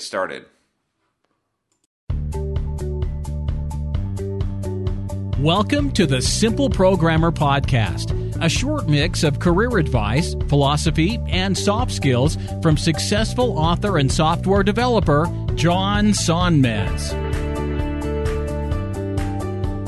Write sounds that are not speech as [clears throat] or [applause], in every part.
started. Welcome to the Simple Programmer Podcast, a short mix of career advice, philosophy, and soft skills from successful author and software developer John Sonmez.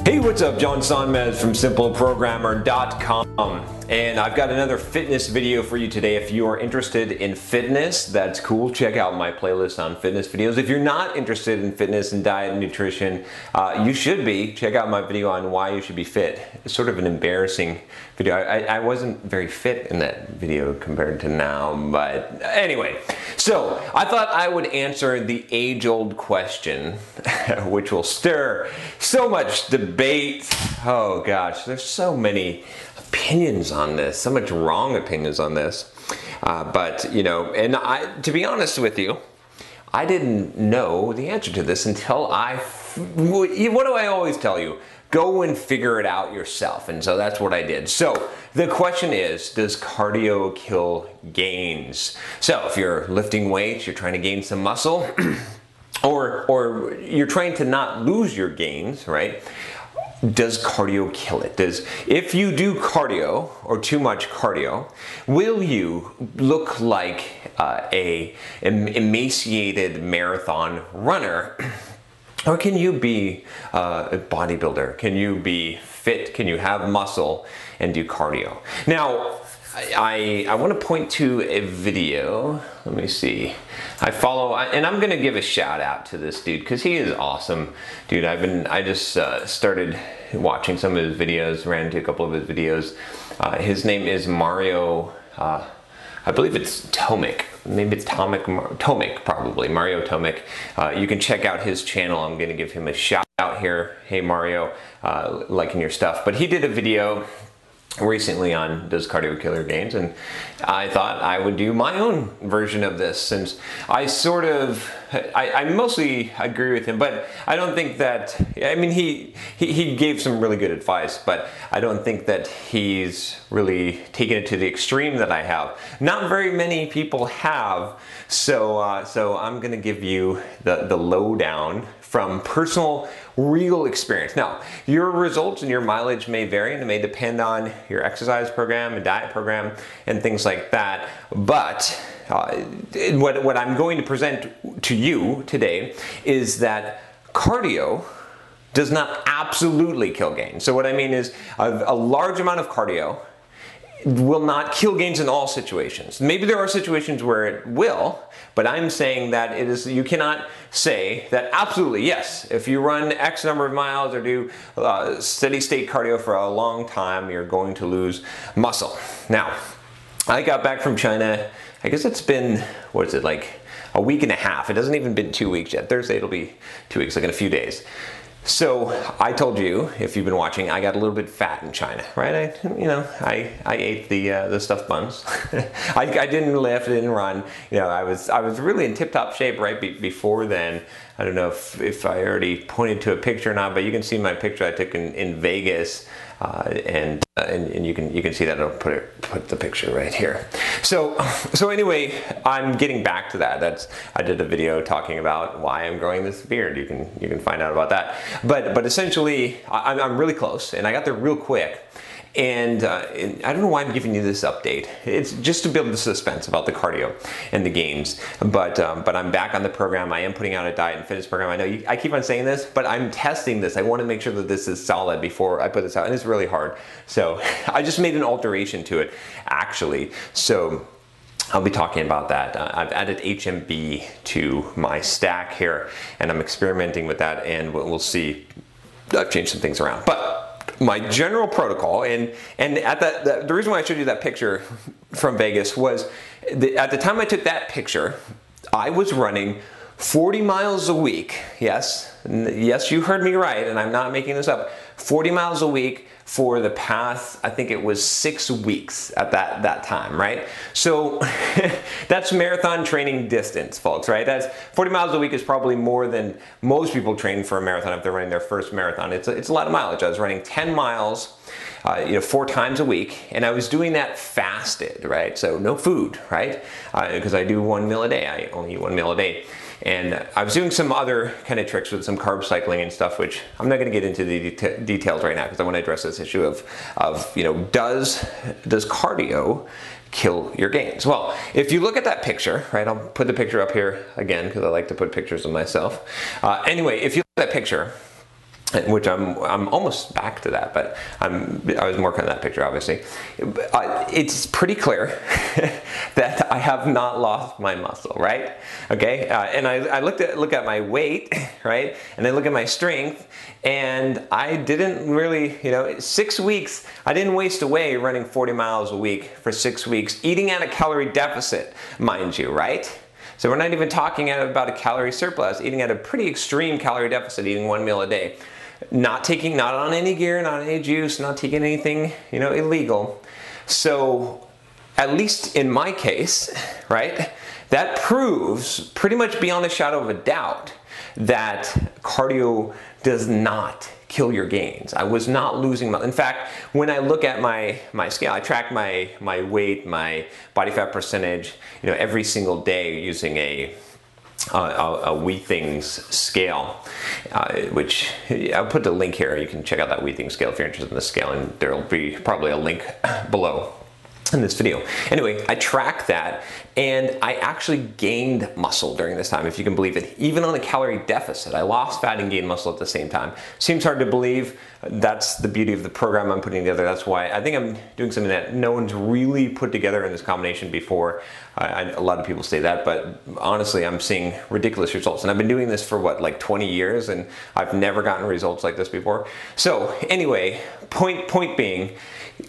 Hey, what's up? John Sonmez from SimpleProgrammer.com. And I've got another fitness video for you today. If you are interested in fitness, that's cool. Check out my playlist on fitness videos. If you're not interested in fitness and diet and nutrition, uh, you should be. Check out my video on why you should be fit. It's sort of an embarrassing video. I, I wasn't very fit in that video compared to now, but anyway. So I thought I would answer the age old question, [laughs] which will stir so much debate. Oh gosh, there's so many opinions on this, so much wrong opinions on this. Uh, but you know, and I, to be honest with you, I didn't know the answer to this until I. What do I always tell you? Go and figure it out yourself. And so that's what I did. So the question is Does cardio kill gains? So if you're lifting weights, you're trying to gain some muscle, [clears throat] or, or you're trying to not lose your gains, right? Does cardio kill it? Does if you do cardio or too much cardio, will you look like uh, a emaciated marathon runner? [clears throat] Or can you be uh, a bodybuilder? Can you be fit? Can you have muscle and do cardio? Now, I, I want to point to a video. Let me see. I follow, and I'm going to give a shout out to this dude because he is awesome, dude. I've been, I just uh, started watching some of his videos, ran into a couple of his videos. Uh, his name is Mario. Uh, I believe it's Tomic. Maybe it's Tomic, Tomic probably, Mario Tomic. Uh, you can check out his channel. I'm going to give him a shout out here. Hey Mario, uh, liking your stuff. But he did a video recently on does cardio killer gains and i thought i would do my own version of this since i sort of i, I mostly agree with him but i don't think that i mean he, he he gave some really good advice but i don't think that he's really taken it to the extreme that i have. Not very many people have so uh, so i'm gonna give you the the lowdown from personal, real experience. Now, your results and your mileage may vary and it may depend on your exercise program and diet program and things like that. But uh, what, what I'm going to present to you today is that cardio does not absolutely kill gain. So, what I mean is a, a large amount of cardio will not kill gains in all situations. Maybe there are situations where it will, but I'm saying that it is you cannot say that absolutely yes. If you run X number of miles or do uh, steady state cardio for a long time, you're going to lose muscle. Now, I got back from China. I guess it's been what is it like a week and a half. It hasn't even been two weeks yet. Thursday it'll be two weeks, like in a few days. So I told you, if you've been watching, I got a little bit fat in China, right? I, you know, I, I ate the uh, the stuffed buns. [laughs] I, I didn't lift, I didn't run. You know, I was I was really in tip top shape right be- before then. I don't know if, if I already pointed to a picture or not, but you can see my picture I took in, in Vegas. Uh, and, uh, and and you can you can see that I'll put it put the picture right here. So so anyway, I'm getting back to that. That's I did a video talking about why I'm growing this beard. You can you can find out about that. But but essentially, I, I'm really close, and I got there real quick. And, uh, and, I don't know why I'm giving you this update. It's just to build the suspense about the cardio and the gains. But um, but I'm back on the program. I am putting out a diet and fitness program. I know you, I keep on saying this, but I'm testing this. I want to make sure that this is solid before I put this out, and it's really hard. So [laughs] I just made an alteration to it, actually. So. I'll be talking about that. Uh, I've added HMB to my stack here, and I'm experimenting with that, and we'll, we'll see. I've changed some things around, but my general protocol and and at that the, the, reason why I showed you that picture [laughs] from Vegas was the, at the time I took that picture I was running 40 miles a week. Yes yes you heard me right and I'm not making this up. 40 miles a week for the past, I think it was six weeks at that, that time, right? So [laughs] that's marathon training distance, folks, right? That's 40 miles a week is probably more than most people train for a marathon if they're running their first marathon. It's a, it's a lot of mileage. I was running 10 miles, uh, you know, four times a week, and I was doing that fasted, right? So no food, right? Because uh, I do one meal a day. I only eat one meal a day. And I was doing some other kind of tricks with some carb cycling and stuff, which I'm not going to get into the det details right now because I want to address this issue of, of you know, does does cardio kill your gains? Well, if you look at that picture, right, I'll put the picture up here again because I like to put pictures of myself. Uh, anyway, if you look at that picture, which I'm I'm almost back to that, but I'm I was working on that picture obviously. Uh, it's pretty clear [laughs] that I have not lost my muscle, right? Okay, uh, and I, I looked at look at my weight, [laughs] right, and then look at my strength, and I didn't really, you know, six weeks I didn't waste away running 40 miles a week for six weeks, eating at a calorie deficit, mind you, right? So we're not even talking about a calorie surplus, eating at a pretty extreme calorie deficit, eating one meal a day not taking, not on any gear, not any juice, not taking anything, you know, illegal. So, at least in my case, right, that proves pretty much beyond a shadow of a doubt that cardio does not kill your gains. I was not losing my, in fact, when I look at my, my scale, I track my, my weight, my body fat percentage, you know, every single day using a Uh, uh, uh, a, a Withings scale, uh, which I'll put the link here. You can check out that Withings scale if you're interested in the scale, and there will be probably a link [laughs] below in this video. Anyway, I track that and I actually gained muscle during this time, if you can believe it. Even on a calorie deficit, I lost fat and gained muscle at the same time. Seems hard to believe. That's the beauty of the program I'm putting together. That's why I think I'm doing something that no one's really put together in this combination before. I, a lot of people say that, but honestly, I'm seeing ridiculous results. And I've been doing this for what, like 20 years, and I've never gotten results like this before. So anyway, point point being,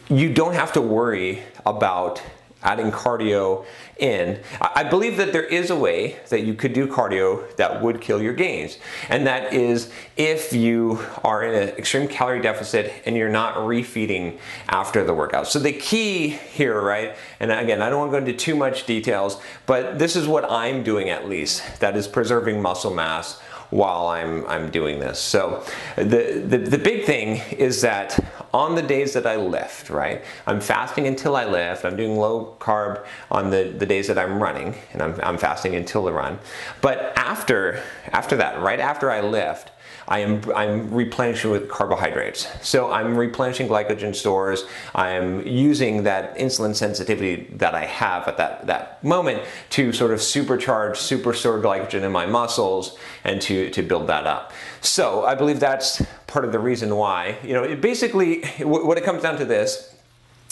you don't have to worry about adding cardio in. I believe that there is a way that you could do cardio that would kill your gains. And that is if you are in an extreme calorie deficit and you're not refeeding after the workout. So the key here, right? And again, I don't want to go into too much details, but this is what I'm doing at least. That is preserving muscle mass while I'm, I'm doing this. So the, the, the big thing is that on the days that I lift, right, I'm fasting until I lift. I'm doing low carb on the, the days that I'm running, and I'm, I'm fasting until the run. But after, after that, right after I lift, I am I'm replenishing with carbohydrates. So I'm replenishing glycogen stores. I'm using that insulin sensitivity that I have at that, that moment to sort of supercharge, super store glycogen in my muscles and to, to build that up. So I believe that's part of the reason why. You know, it basically, what it comes down to this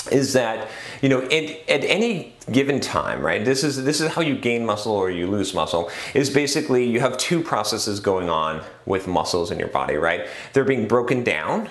is that you know at, at any given time right this is this is how you gain muscle or you lose muscle is basically you have two processes going on with muscles in your body right? They're being broken down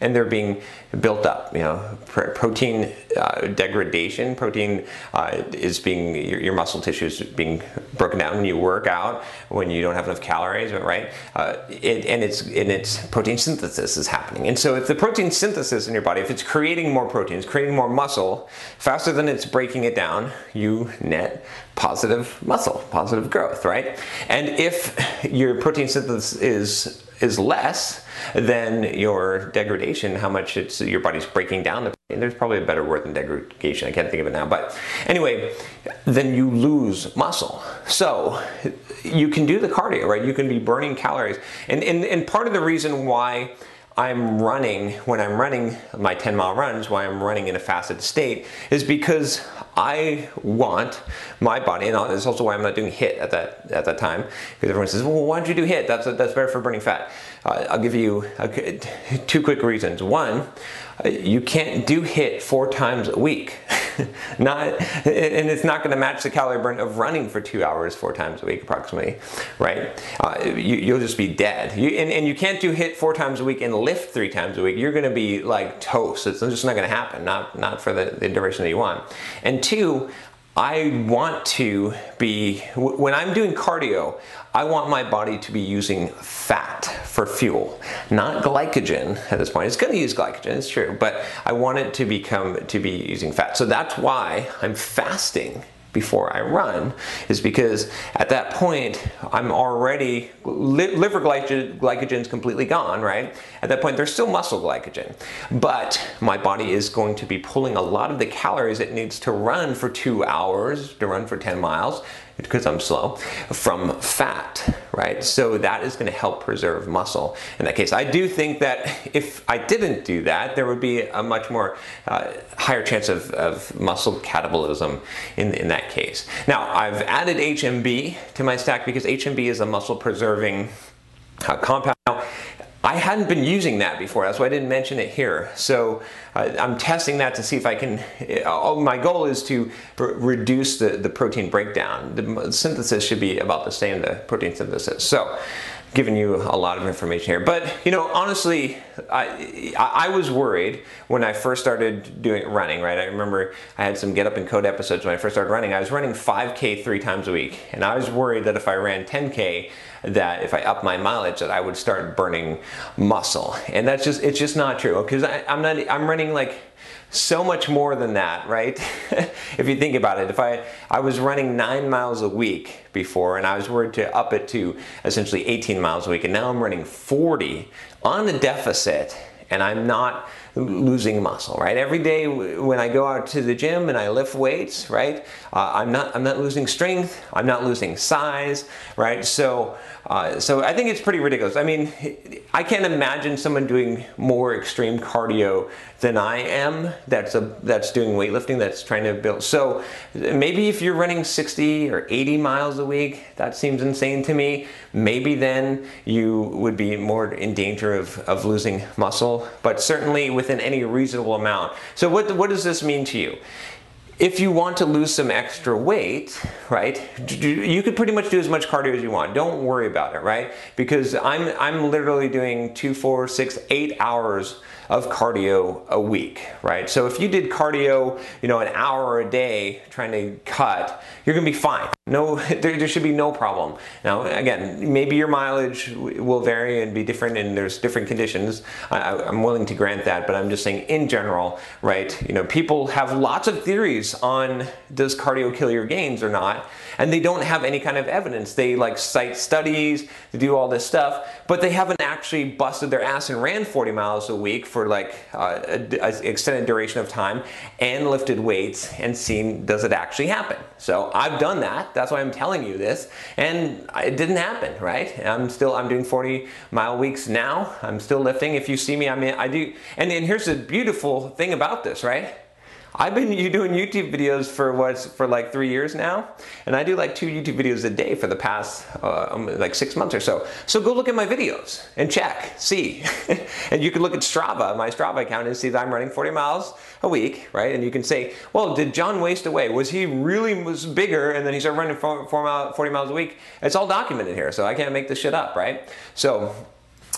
and they're being built up. You know, pr- protein uh, degradation, protein uh, is being your, your, muscle tissue is being broken down when you work out, when you don't have enough calories, right? Uh, it, and it's and it's protein synthesis is happening. And so, if the protein synthesis in your body, if it's creating more proteins, creating more muscle faster than it's breaking it down, you net positive muscle, positive growth, right? And if your protein synthesis is is less than your degradation, how much it's your body's breaking down the. There's probably a better word than degradation. I can't think of it now. But anyway, then you lose muscle. So you can do the cardio, right? You can be burning calories. And, and, and part of the reason why I'm running, when I'm running my 10 mile runs, why I'm running in a fasted state, is because I want my body, and it's also why I'm not doing HIIT at that at that time, because everyone says, well, why don't you do HIIT? That's, that's better for burning fat. Uh, I'll give you a, two quick reasons. One, you can't do HIIT four times a week. [laughs] not, and it's not going to match the calorie burn of running for two hours four times a week, approximately, right? Uh, you, will just be dead. You, and, and you can't do HIIT four times a week and lift three times a week. You're going to be like toast. It's just not going to happen. Not not for the, the duration that you want. And two, I want to be, when I'm doing cardio, I want my body to be using fat for fuel, not glycogen at this point. It's to use glycogen, it's true, but I want it to become, to be using fat. So that's why I'm fasting before I run is because at that point I'm already liver glycogen is completely gone, right? At that point there's still muscle glycogen, but my body is going to be pulling a lot of the calories it needs to run for two hours, to run for 10 miles, because I'm slow, from fat, right? So that is going to help preserve muscle. In that case, I do think that if I didn't do that, there would be a much more uh, higher chance of, of muscle catabolism in, in that case. Now, I've added HMB to my stack because HMB is a muscle preserving uh, compound. I hadn't been using that before, that's why I didn't mention it here. So uh, I'm testing that to see if I can. Uh, my goal is to reduce the, the protein breakdown. The synthesis should be about the same, the protein synthesis. So giving you a lot of information here. But you know, honestly, I I was worried when I first started doing running. Right, I remember I had some get up and code episodes when I first started running. I was running 5K three times a week, and I was worried that if I ran 10K, that if I up my mileage, that I would start burning muscle. And that's just it's just not true because I'm not I'm running like so much more than that, right? [laughs] if you think about it, if I I was running nine miles a week before, and I was worried to up it to essentially 18 miles a week, and now I'm running 40 on a deficit, and I'm not losing muscle, right? Every day when I go out to the gym and I lift weights, right? Uh, I'm not I'm not losing strength. I'm not losing size, right? So uh, so I think it's pretty ridiculous. I mean, I can't imagine someone doing more extreme cardio than I am. That's a that's doing weightlifting. That's trying to build. So maybe if you're running 60 or 80 miles a week, that seems insane to me. Maybe then you would be more in danger of, of losing muscle, but certainly within any reasonable amount. So what what does this mean to you? if you want to lose some extra weight, right, you could pretty much do as much cardio as you want. Don't worry about it, right? Because I'm I'm literally doing two, four, six, eight hours of cardio a week, right? So if you did cardio, you know, an hour a day trying to cut, you're gonna be fine. No, [laughs] there, there should be no problem. Now, again, maybe your mileage will vary and be different, and there's different conditions. I, I'm willing to grant that, but I'm just saying in general, right? You know, people have lots of theories on does cardio kill your gains or not, and they don't have any kind of evidence. They like cite studies, they do all this stuff, but they haven't actually busted their ass and ran 40 miles a week for like uh, an extended duration of time and lifted weights and seen does it actually happen. So I've done that. That's why I'm telling you this, and it didn't happen, right? I'm still I'm doing 40 mile weeks now. I'm still lifting. If you see me, I mean I do. And then here's the beautiful thing about this, right? I've been [laughs] doing YouTube videos for what's for like three years now, and I do like two YouTube videos a day for the past uh, um, like six months or so. So go look at my videos and check, see, [laughs] and you can look at Strava, my Strava account, and see that I'm running 40 miles a week, right? And you can say, well, did John waste away? Was he really was bigger, and then he started running 40 miles a week? It's all documented here, so I can't make this shit up, right? So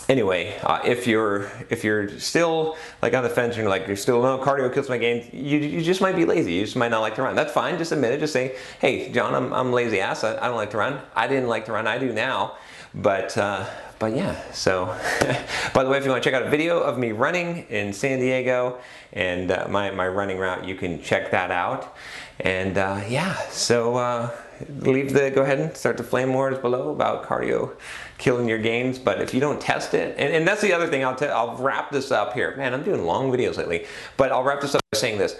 anyway, uh, if you're if you're still like on the fence and you're like you're still no cardio kills my gains, you, you just might be lazy. You just might not like to run. That's fine. Just admit it. Just say, hey, John, I'm, I'm lazy ass. I, I don't like to run. I didn't like to run. I do now. But uh, but yeah. So [laughs] by the way, if you want to check out a video of me running in San Diego and uh, my my running route, you can check that out. And uh, yeah, so uh, leave the go ahead and start the flame wars below about cardio killing your gains. But if you don't test it, and, and that's the other thing, I'll, I'll wrap this up here. Man, I'm doing long videos lately, but I'll wrap this up by saying this.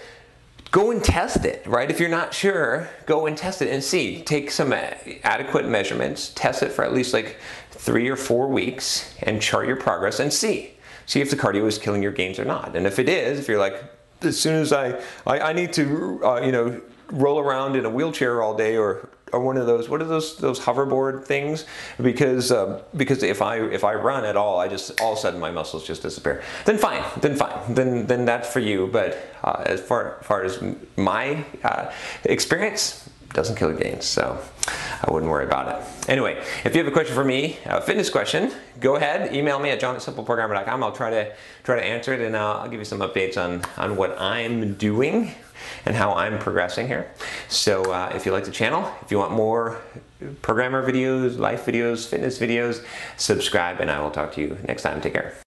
Go and test it, right? If you're not sure, go and test it and see. Take some adequate measurements, test it for at least like three or four weeks, and chart your progress and see. See if the cardio is killing your gains or not. And if it is, if you're like, as soon as I, I, I need to, uh, you know, roll around in a wheelchair all day or or one of those what are those those hoverboard things? Because uh, because if I if I run at all I just all of a sudden my muscles just disappear. Then fine then fine then then that's for you. But uh, as far far as my uh, experience doesn't kill gains so I wouldn't worry about it anyway if you have a question for me a fitness question go ahead email me at john at simpleprogrammer.com I'll try to try to answer it and I'll, I'll give you some updates on on what I'm doing and how I'm progressing here. So uh, if you like the channel, if you want more programmer videos, life videos, fitness videos, subscribe and I will talk to you next time. Take care.